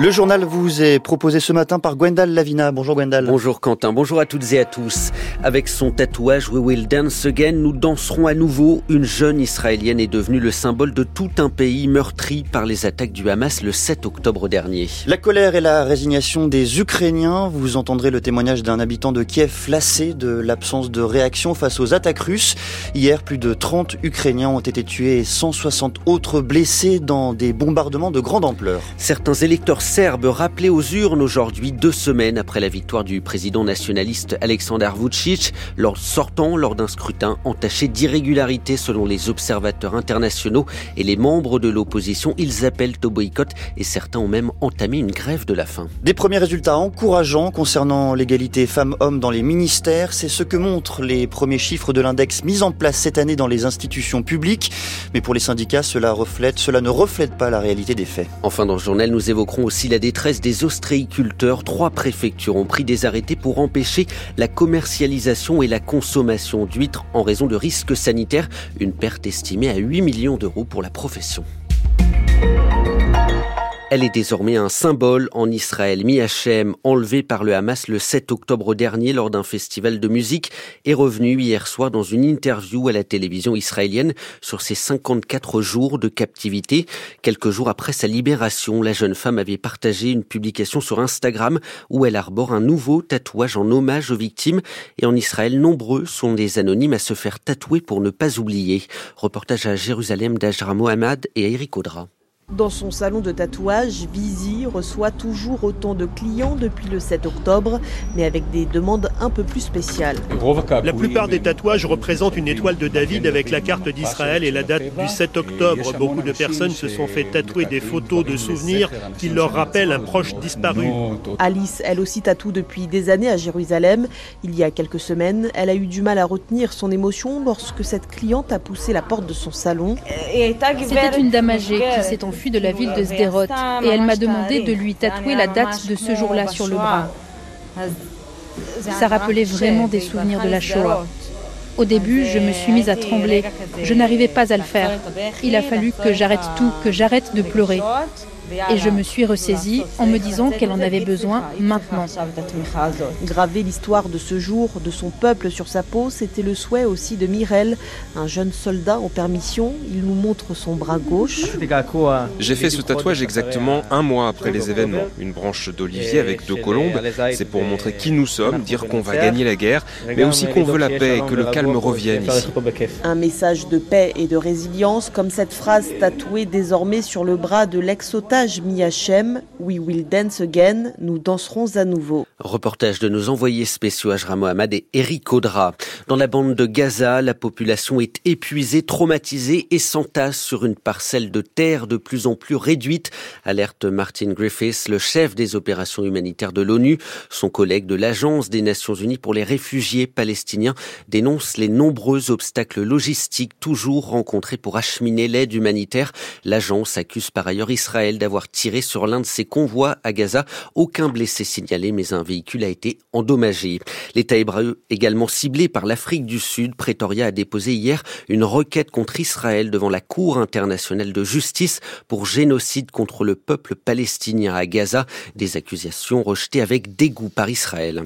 Le journal vous est proposé ce matin par Gwendal Lavina. Bonjour Gwendal. Bonjour Quentin, bonjour à toutes et à tous. Avec son tatouage We Will Dance Again, nous danserons à nouveau. Une jeune israélienne est devenue le symbole de tout un pays meurtri par les attaques du Hamas le 7 octobre dernier. La colère et la résignation des Ukrainiens. Vous entendrez le témoignage d'un habitant de Kiev lassé de l'absence de réaction face aux attaques russes. Hier, plus de 30 Ukrainiens ont été tués et 160 autres blessés dans des bombardements de grande ampleur. Certains électeurs serbes rappelés aux urnes aujourd'hui, deux semaines après la victoire du président nationaliste Aleksandar Vucic, lors sortant lors d'un scrutin entaché d'irrégularités selon les observateurs internationaux et les membres de l'opposition. Ils appellent au boycott et certains ont même entamé une grève de la faim. Des premiers résultats encourageants concernant l'égalité femmes-hommes dans les ministères, c'est ce que montrent les premiers chiffres de l'index mis en place cette année dans les institutions publiques. Mais pour les syndicats, cela reflète, cela ne reflète pas la réalité des faits. Enfin, dans ce journal, nous évoquerons aussi la détresse des ostréiculteurs, trois préfectures ont pris des arrêtés pour empêcher la commercialisation et la consommation d'huîtres en raison de risques sanitaires, une perte estimée à 8 millions d'euros pour la profession. Elle est désormais un symbole en Israël. Miachem, enlevé par le Hamas le 7 octobre dernier lors d'un festival de musique, est revenu hier soir dans une interview à la télévision israélienne sur ses 54 jours de captivité. Quelques jours après sa libération, la jeune femme avait partagé une publication sur Instagram où elle arbore un nouveau tatouage en hommage aux victimes. Et en Israël, nombreux sont les anonymes à se faire tatouer pour ne pas oublier. Reportage à Jérusalem d'Ajra Mohamed et Eric Audra. Dans son salon de tatouage, Vizy reçoit toujours autant de clients depuis le 7 octobre, mais avec des demandes un peu plus spéciales. La plupart des tatouages représentent une étoile de David avec la carte d'Israël et la date du 7 octobre. Beaucoup de personnes se sont fait tatouer des photos de souvenirs qui leur rappellent un proche disparu. Alice, elle aussi tatoue depuis des années à Jérusalem. Il y a quelques semaines, elle a eu du mal à retenir son émotion lorsque cette cliente a poussé la porte de son salon. C'était une dame âgée qui s'est enfuie de la ville de Sderot et elle m'a demandé de lui tatouer la date de ce jour-là sur le bras. Ça rappelait vraiment des souvenirs de la Shoah. Au début, je me suis mise à trembler. Je n'arrivais pas à le faire. Il a fallu que j'arrête tout, que j'arrête de pleurer. Et je me suis ressaisie en me disant qu'elle en avait besoin maintenant. Graver l'histoire de ce jour, de son peuple sur sa peau, c'était le souhait aussi de Mirel, un jeune soldat en permission. Il nous montre son bras gauche. J'ai fait ce tatouage exactement un mois après les événements. Une branche d'olivier avec deux colombes. C'est pour montrer qui nous sommes, dire qu'on va gagner la guerre, mais aussi qu'on veut la paix et que le calme revienne ici. Un message de paix et de résilience, comme cette phrase tatouée désormais sur le bras de l'ex-otage We Will Dance Again, nous danserons à nouveau. Reportage de nos envoyés spéciaux Ajra Mohamed et Eric Audra. Dans la bande de Gaza, la population est épuisée, traumatisée et s'entasse sur une parcelle de terre de plus en plus réduite, alerte Martin Griffiths, le chef des opérations humanitaires de l'ONU. Son collègue de l'Agence des Nations Unies pour les réfugiés palestiniens dénonce les nombreux obstacles logistiques toujours rencontrés pour acheminer l'aide humanitaire. L'agence accuse par ailleurs Israël d'avoir avoir tiré sur l'un de ses convois à Gaza. Aucun blessé signalé, mais un véhicule a été endommagé. L'État hébreu, également ciblé par l'Afrique du Sud, Pretoria a déposé hier une requête contre Israël devant la Cour internationale de justice pour génocide contre le peuple palestinien à Gaza. Des accusations rejetées avec dégoût par Israël.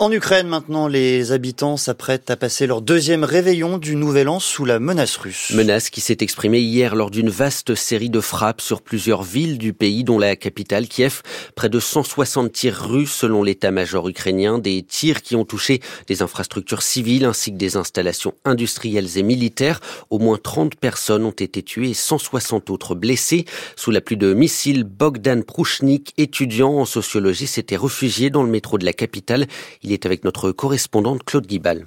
En Ukraine, maintenant, les habitants s'apprêtent à passer leur deuxième réveillon du Nouvel An sous la menace russe. Menace qui s'est exprimée hier lors d'une vaste série de frappes sur plusieurs villes du pays, dont la capitale Kiev. Près de 160 tirs russes selon l'état-major ukrainien, des tirs qui ont touché des infrastructures civiles ainsi que des installations industrielles et militaires. Au moins 30 personnes ont été tuées et 160 autres blessées. Sous la pluie de missiles, Bogdan Prouchnik, étudiant en sociologie, s'était réfugié dans le métro de la capitale. Il est avec notre correspondante Claude Guibal.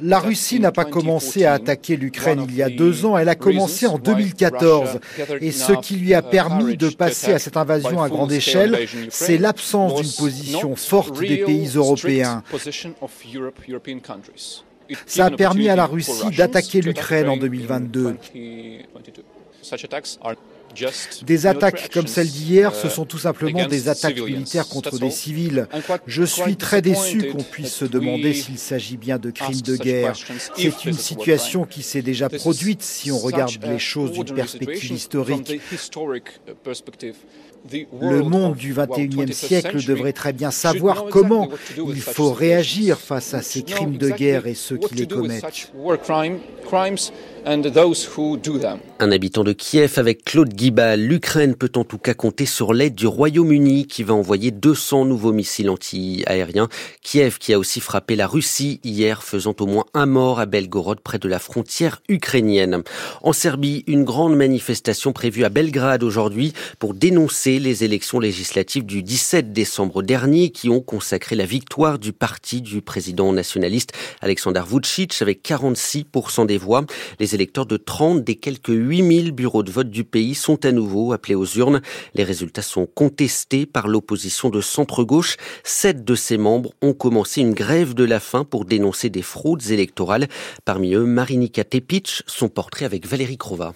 La Russie n'a pas commencé à attaquer l'Ukraine il y a deux ans, elle a commencé en 2014. Et ce qui lui a permis de passer à cette invasion à grande échelle, c'est l'absence d'une position forte des pays européens. Ça a permis à la Russie d'attaquer l'Ukraine en 2022. Des attaques comme celle d'hier, ce sont tout simplement des attaques militaires contre des civils. Je suis très déçu qu'on puisse se demander s'il s'agit bien de crimes de guerre. C'est une situation qui s'est déjà produite si on regarde les choses d'une perspective historique. Le monde du 21e siècle devrait très bien savoir comment il faut réagir face à ces crimes de guerre et ceux qui les commettent. Un habitant de Kiev avec Claude Guibal, l'Ukraine peut en tout cas compter sur l'aide du Royaume-Uni qui va envoyer 200 nouveaux missiles anti-aériens. Kiev qui a aussi frappé la Russie hier, faisant au moins un mort à Belgorod près de la frontière ukrainienne. En Serbie, une grande manifestation prévue à Belgrade aujourd'hui pour dénoncer les élections législatives du 17 décembre dernier qui ont consacré la victoire du parti du président nationaliste Aleksandar Vucic avec 46% des voix. Les électeurs de 30 des quelques 8000 bureaux de vote du pays sont à nouveau appelés aux urnes. Les résultats sont contestés par l'opposition de centre-gauche. Sept de ses membres ont commencé une grève de la faim pour dénoncer des fraudes électorales. Parmi eux, Marinika Tepic, son portrait avec Valérie Crova.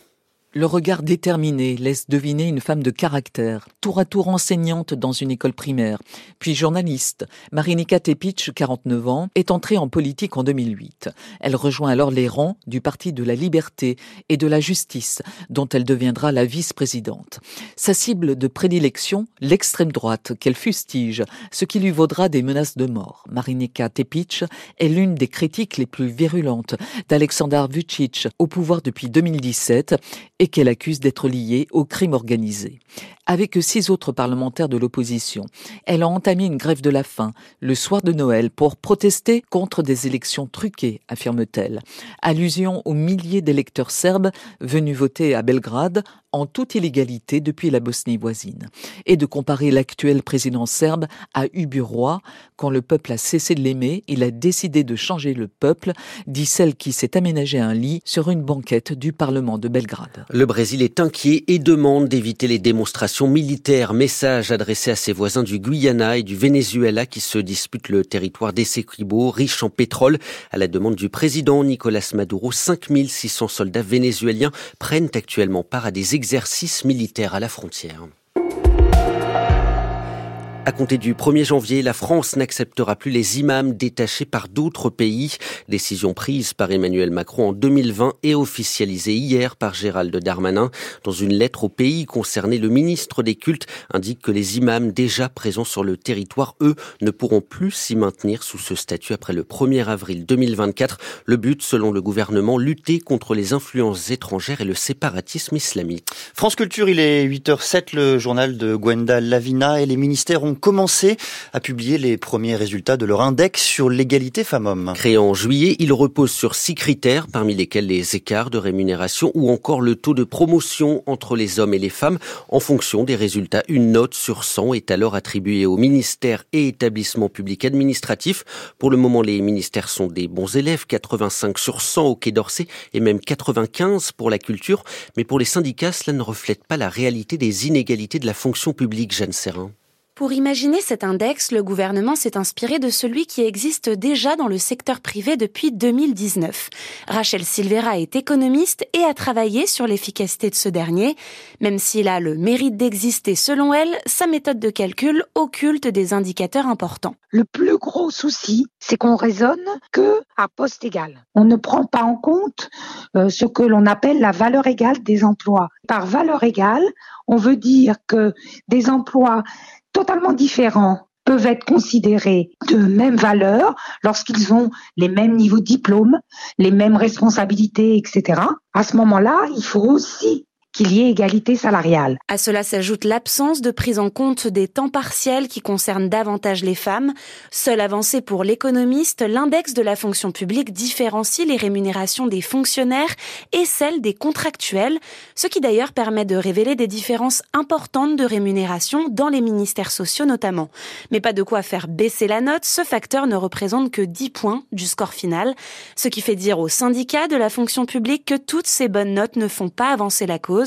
Le regard déterminé laisse deviner une femme de caractère, tour à tour enseignante dans une école primaire, puis journaliste. Marinika Tepic, 49 ans, est entrée en politique en 2008. Elle rejoint alors les rangs du Parti de la Liberté et de la Justice, dont elle deviendra la vice-présidente. Sa cible de prédilection, l'extrême droite, qu'elle fustige, ce qui lui vaudra des menaces de mort. Marinika Tepic est l'une des critiques les plus virulentes d'Alexander Vucic, au pouvoir depuis 2017 et qu'elle accuse d'être liée au crime organisé. Avec six autres parlementaires de l'opposition, elle a entamé une grève de la faim le soir de Noël pour protester contre des élections truquées, affirme-t-elle. Allusion aux milliers d'électeurs serbes venus voter à Belgrade en toute illégalité depuis la Bosnie voisine. Et de comparer l'actuel président serbe à Ubu quand le peuple a cessé de l'aimer, il a décidé de changer le peuple, dit celle qui s'est aménagé un lit sur une banquette du Parlement de Belgrade. Le Brésil est inquiet et demande d'éviter les démonstrations militaires. Message adressé à ses voisins du Guyana et du Venezuela qui se disputent le territoire d'Essequibo, riche en pétrole. À la demande du président Nicolas Maduro, 5600 soldats vénézuéliens prennent actuellement part à des exercices militaires à la frontière. À compter du 1er janvier, la France n'acceptera plus les imams détachés par d'autres pays. Décision prise par Emmanuel Macron en 2020 et officialisée hier par Gérald Darmanin. Dans une lettre au pays concernée, le ministre des cultes indique que les imams déjà présents sur le territoire, eux, ne pourront plus s'y maintenir sous ce statut après le 1er avril 2024. Le but, selon le gouvernement, lutter contre les influences étrangères et le séparatisme islamique. France Culture, il est 8h07, le journal de Gwenda Lavina et les ministères ont commencé à publier les premiers résultats de leur index sur l'égalité femmes-hommes. Créé en juillet, il repose sur six critères, parmi lesquels les écarts de rémunération ou encore le taux de promotion entre les hommes et les femmes. En fonction des résultats, une note sur 100 est alors attribuée aux ministères et établissements publics administratifs. Pour le moment, les ministères sont des bons élèves, 85 sur 100 au Quai d'Orsay et même 95 pour la culture. Mais pour les syndicats, cela ne reflète pas la réalité des inégalités de la fonction publique, Jeanne Serrin. Pour imaginer cet index, le gouvernement s'est inspiré de celui qui existe déjà dans le secteur privé depuis 2019. Rachel Silvera est économiste et a travaillé sur l'efficacité de ce dernier. Même s'il a le mérite d'exister selon elle, sa méthode de calcul occulte des indicateurs importants. Le plus gros souci, c'est qu'on raisonne que à poste égal. On ne prend pas en compte euh, ce que l'on appelle la valeur égale des emplois. Par valeur égale, on veut dire que des emplois totalement différents peuvent être considérés de même valeur lorsqu'ils ont les mêmes niveaux de diplôme, les mêmes responsabilités, etc. À ce moment-là, il faut aussi qu'il y ait égalité salariale. À cela s'ajoute l'absence de prise en compte des temps partiels qui concernent davantage les femmes. Seule avancée pour l'économiste, l'index de la fonction publique différencie les rémunérations des fonctionnaires et celles des contractuels, ce qui d'ailleurs permet de révéler des différences importantes de rémunération dans les ministères sociaux notamment. Mais pas de quoi faire baisser la note, ce facteur ne représente que 10 points du score final, ce qui fait dire aux syndicats de la fonction publique que toutes ces bonnes notes ne font pas avancer la cause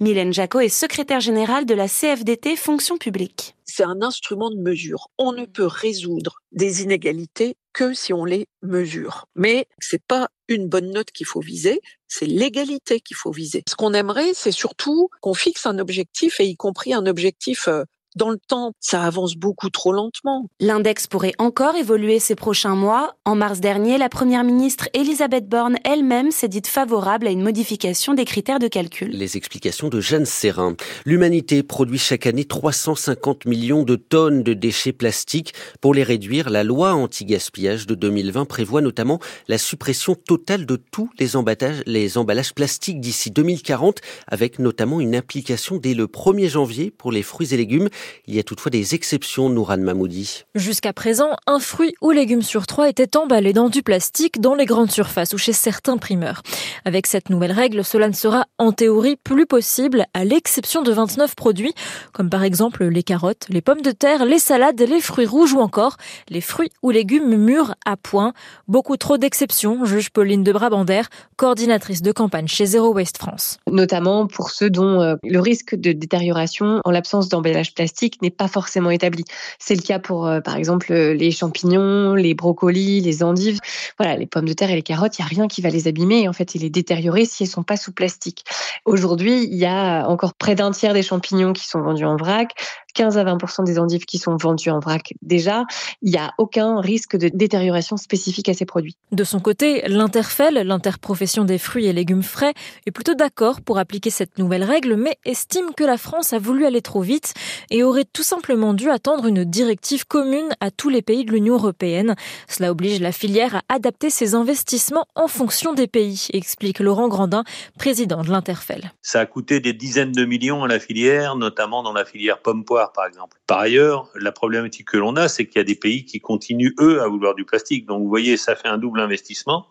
Mylène Jacot est secrétaire générale de la CFDT Fonction publique. C'est un instrument de mesure. On ne peut résoudre des inégalités que si on les mesure. Mais c'est pas une bonne note qu'il faut viser, c'est l'égalité qu'il faut viser. Ce qu'on aimerait, c'est surtout qu'on fixe un objectif et y compris un objectif euh, dans le temps, ça avance beaucoup trop lentement. L'index pourrait encore évoluer ces prochains mois. En mars dernier, la première ministre Elisabeth Borne elle-même s'est dite favorable à une modification des critères de calcul. Les explications de Jeanne Serrin. L'humanité produit chaque année 350 millions de tonnes de déchets plastiques. Pour les réduire, la loi anti-gaspillage de 2020 prévoit notamment la suppression totale de tous les emballages, les emballages plastiques d'ici 2040, avec notamment une application dès le 1er janvier pour les fruits et légumes. Il y a toutefois des exceptions, Nouran Mamoudi. Jusqu'à présent, un fruit ou légume sur trois était emballé dans du plastique dans les grandes surfaces ou chez certains primeurs. Avec cette nouvelle règle, cela ne sera en théorie plus possible, à l'exception de 29 produits, comme par exemple les carottes, les pommes de terre, les salades, les fruits rouges ou encore les fruits ou légumes mûrs à point. Beaucoup trop d'exceptions, juge Pauline de Brabander, coordinatrice de campagne chez Zero Waste France. Notamment pour ceux dont euh, le risque de détérioration en l'absence d'emballage plastique n'est pas forcément établi. C'est le cas pour, euh, par exemple, euh, les champignons, les brocolis, les endives. Voilà, les pommes de terre et les carottes, il n'y a rien qui va les abîmer. en fait, il les détériorer si elles sont pas sous plastique. Aujourd'hui, il y a encore près d'un tiers des champignons qui sont vendus en vrac, 15 à 20% des endives qui sont vendues en vrac déjà, il n'y a aucun risque de détérioration spécifique à ces produits. De son côté, l'Interfel, l'interprofession des fruits et légumes frais, est plutôt d'accord pour appliquer cette nouvelle règle, mais estime que la France a voulu aller trop vite et aurait tout simplement dû attendre une directive commune à tous les pays de l'Union européenne. Cela oblige la filière à adapter ses investissements en fonction des pays, explique Laurent Grandin, président de l'Interfel. Ça a coûté des dizaines de millions à la filière, notamment dans la filière pomme-poire par exemple. Par ailleurs, la problématique que l'on a, c'est qu'il y a des pays qui continuent, eux, à vouloir du plastique. Donc, vous voyez, ça fait un double investissement.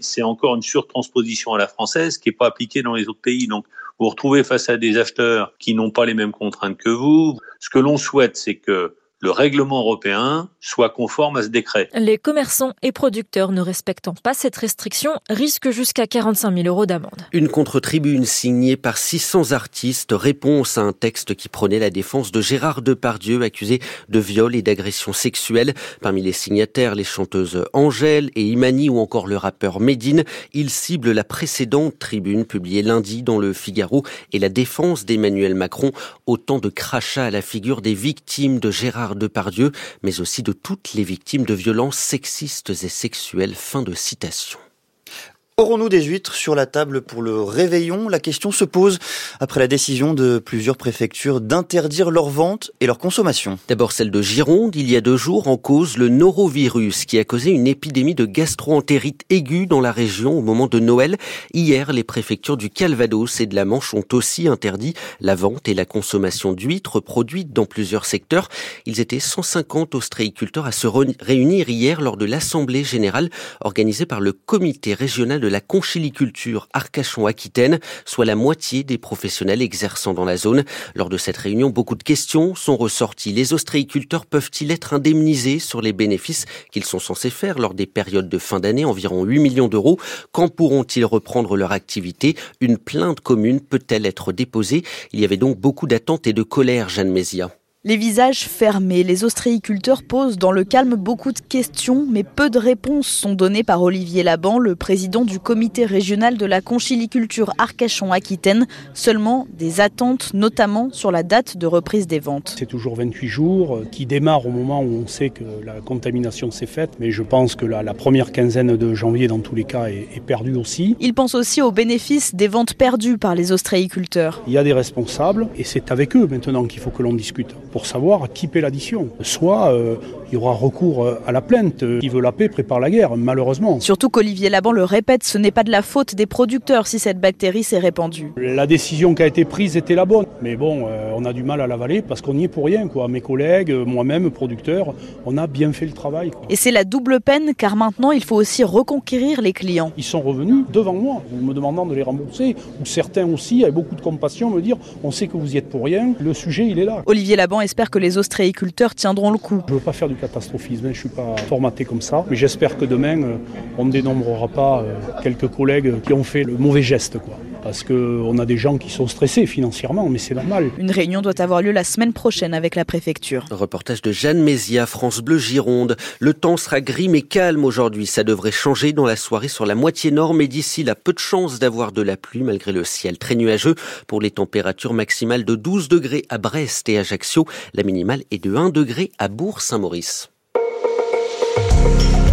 C'est encore une surtransposition à la française qui n'est pas appliquée dans les autres pays. Donc, vous vous retrouvez face à des acheteurs qui n'ont pas les mêmes contraintes que vous. Ce que l'on souhaite, c'est que le règlement européen soit conforme à ce décret. Les commerçants et producteurs ne respectant pas cette restriction risquent jusqu'à 45 000 euros d'amende. Une contre-tribune signée par 600 artistes, réponse à un texte qui prenait la défense de Gérard Depardieu, accusé de viol et d'agression sexuelle. Parmi les signataires, les chanteuses Angèle et Imani ou encore le rappeur Medine. Ils ciblent la précédente tribune publiée lundi dans le Figaro et la défense d'Emmanuel Macron. Autant de crachats à la figure des victimes de Gérard de Pardieu, mais aussi de toutes les victimes de violences sexistes et sexuelles. Fin de citation. Aurons-nous des huîtres sur la table pour le réveillon? La question se pose après la décision de plusieurs préfectures d'interdire leur vente et leur consommation. D'abord celle de Gironde, il y a deux jours, en cause le norovirus qui a causé une épidémie de gastro-entérite aiguë dans la région au moment de Noël. Hier, les préfectures du Calvados et de la Manche ont aussi interdit la vente et la consommation d'huîtres produites dans plusieurs secteurs. Ils étaient 150 ostréiculteurs à se réunir hier lors de l'Assemblée générale organisée par le comité régional de la conchiliculture Arcachon-Aquitaine, soit la moitié des professionnels exerçant dans la zone. Lors de cette réunion, beaucoup de questions sont ressorties. Les ostréiculteurs peuvent-ils être indemnisés sur les bénéfices qu'ils sont censés faire lors des périodes de fin d'année, environ 8 millions d'euros? Quand pourront-ils reprendre leur activité? Une plainte commune peut-elle être déposée? Il y avait donc beaucoup d'attentes et de colère, Jeanne Mézia. Les visages fermés, les ostréiculteurs posent dans le calme beaucoup de questions, mais peu de réponses sont données par Olivier Laban, le président du comité régional de la conchiliculture Arcachon-Aquitaine. Seulement des attentes, notamment sur la date de reprise des ventes. C'est toujours 28 jours, euh, qui démarrent au moment où on sait que la contamination s'est faite, mais je pense que la, première quinzaine de janvier, dans tous les cas, est, est perdue aussi. Il pense aussi aux bénéfices des ventes perdues par les ostréiculteurs. Il y a des responsables, et c'est avec eux maintenant qu'il faut que l'on discute pour savoir qui paie l'addition. Soit euh, il y aura recours euh, à la plainte. Qui veut la paix prépare la guerre, malheureusement. Surtout qu'Olivier Laban le répète, ce n'est pas de la faute des producteurs si cette bactérie s'est répandue. La décision qui a été prise était la bonne. Mais bon, euh, on a du mal à l'avaler parce qu'on n'y est pour rien. Quoi. Mes collègues, moi-même, producteurs, on a bien fait le travail. Et c'est la double peine car maintenant il faut aussi reconquérir les clients. Ils sont revenus devant moi, me demandant de les rembourser. Ou certains aussi, avec beaucoup de compassion, me dire on sait que vous y êtes pour rien, le sujet il est là. Olivier Laban espère que les ostréiculteurs tiendront le coup. Je veux pas faire du catastrophisme, je ne suis pas formaté comme ça, mais j'espère que demain, euh, on ne dénombrera pas euh, quelques collègues qui ont fait le mauvais geste. Quoi parce qu'on a des gens qui sont stressés financièrement, mais c'est normal. Une réunion doit avoir lieu la semaine prochaine avec la préfecture. Reportage de Jeanne Mézia, France Bleu Gironde. Le temps sera gris mais calme aujourd'hui. Ça devrait changer dans la soirée sur la moitié nord, mais d'ici là, peu de chance d'avoir de la pluie malgré le ciel très nuageux pour les températures maximales de 12 degrés à Brest et Ajaccio. La minimale est de 1 degré à Bourg-Saint-Maurice. Thank you.